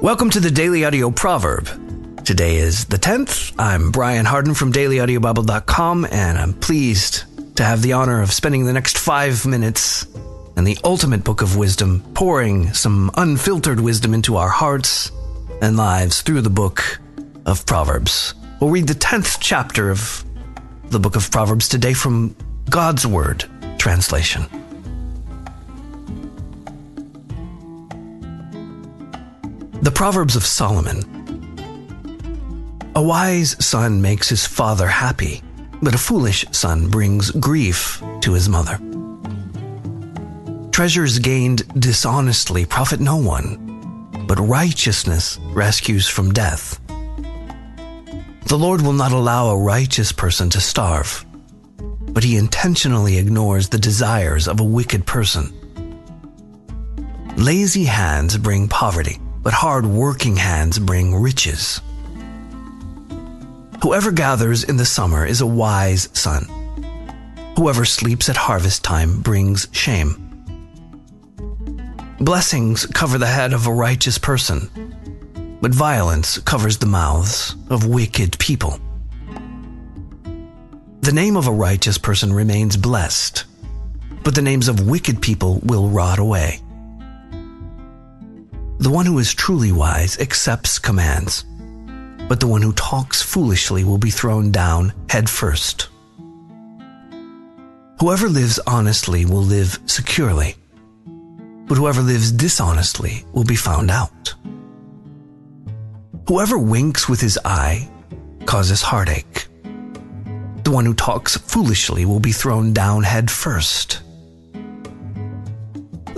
Welcome to the Daily Audio Proverb. Today is the 10th. I'm Brian Hardin from dailyaudiobible.com, and I'm pleased to have the honor of spending the next five minutes in the ultimate book of wisdom, pouring some unfiltered wisdom into our hearts and lives through the book of Proverbs. We'll read the 10th chapter of the book of Proverbs today from God's Word translation. The Proverbs of Solomon. A wise son makes his father happy, but a foolish son brings grief to his mother. Treasures gained dishonestly profit no one, but righteousness rescues from death. The Lord will not allow a righteous person to starve, but he intentionally ignores the desires of a wicked person. Lazy hands bring poverty but hard working hands bring riches. Whoever gathers in the summer is a wise son. Whoever sleeps at harvest time brings shame. Blessings cover the head of a righteous person, but violence covers the mouths of wicked people. The name of a righteous person remains blessed, but the names of wicked people will rot away. The one who is truly wise accepts commands, but the one who talks foolishly will be thrown down head first. Whoever lives honestly will live securely, but whoever lives dishonestly will be found out. Whoever winks with his eye causes heartache. The one who talks foolishly will be thrown down head first.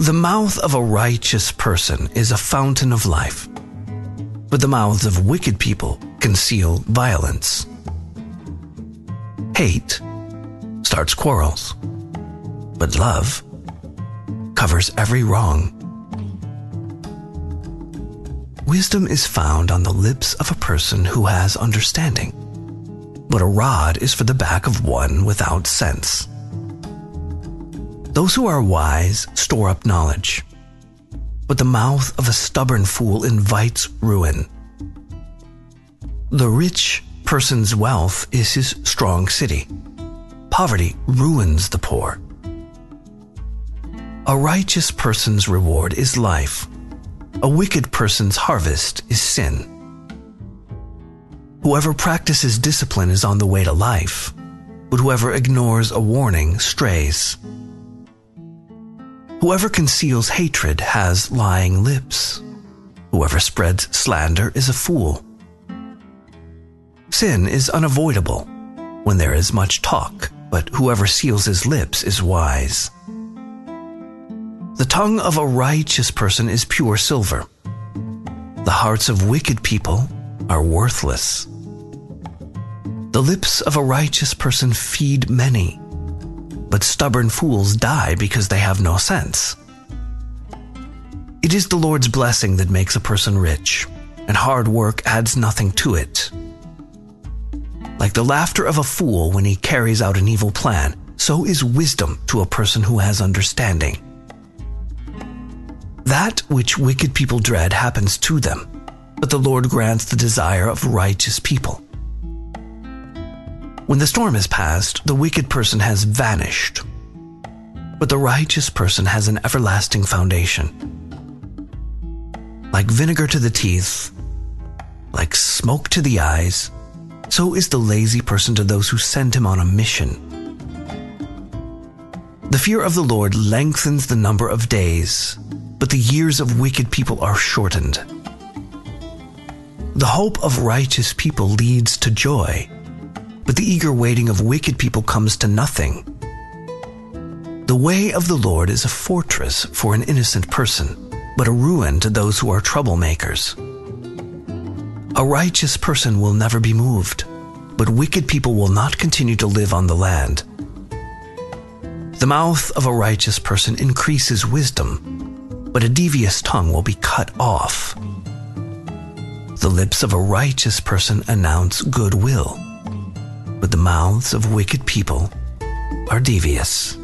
The mouth of a righteous person is a fountain of life, but the mouths of wicked people conceal violence. Hate starts quarrels, but love covers every wrong. Wisdom is found on the lips of a person who has understanding, but a rod is for the back of one without sense. Those who are wise store up knowledge, but the mouth of a stubborn fool invites ruin. The rich person's wealth is his strong city. Poverty ruins the poor. A righteous person's reward is life. A wicked person's harvest is sin. Whoever practices discipline is on the way to life, but whoever ignores a warning strays. Whoever conceals hatred has lying lips. Whoever spreads slander is a fool. Sin is unavoidable when there is much talk, but whoever seals his lips is wise. The tongue of a righteous person is pure silver. The hearts of wicked people are worthless. The lips of a righteous person feed many but stubborn fools die because they have no sense. It is the Lord's blessing that makes a person rich, and hard work adds nothing to it. Like the laughter of a fool when he carries out an evil plan, so is wisdom to a person who has understanding. That which wicked people dread happens to them, but the Lord grants the desire of righteous people. When the storm has passed, the wicked person has vanished, but the righteous person has an everlasting foundation. Like vinegar to the teeth, like smoke to the eyes, so is the lazy person to those who send him on a mission. The fear of the Lord lengthens the number of days, but the years of wicked people are shortened. The hope of righteous people leads to joy but the eager waiting of wicked people comes to nothing. The way of the Lord is a fortress for an innocent person, but a ruin to those who are troublemakers. A righteous person will never be moved, but wicked people will not continue to live on the land. The mouth of a righteous person increases wisdom, but a devious tongue will be cut off. The lips of a righteous person announce goodwill mouths of wicked people are devious.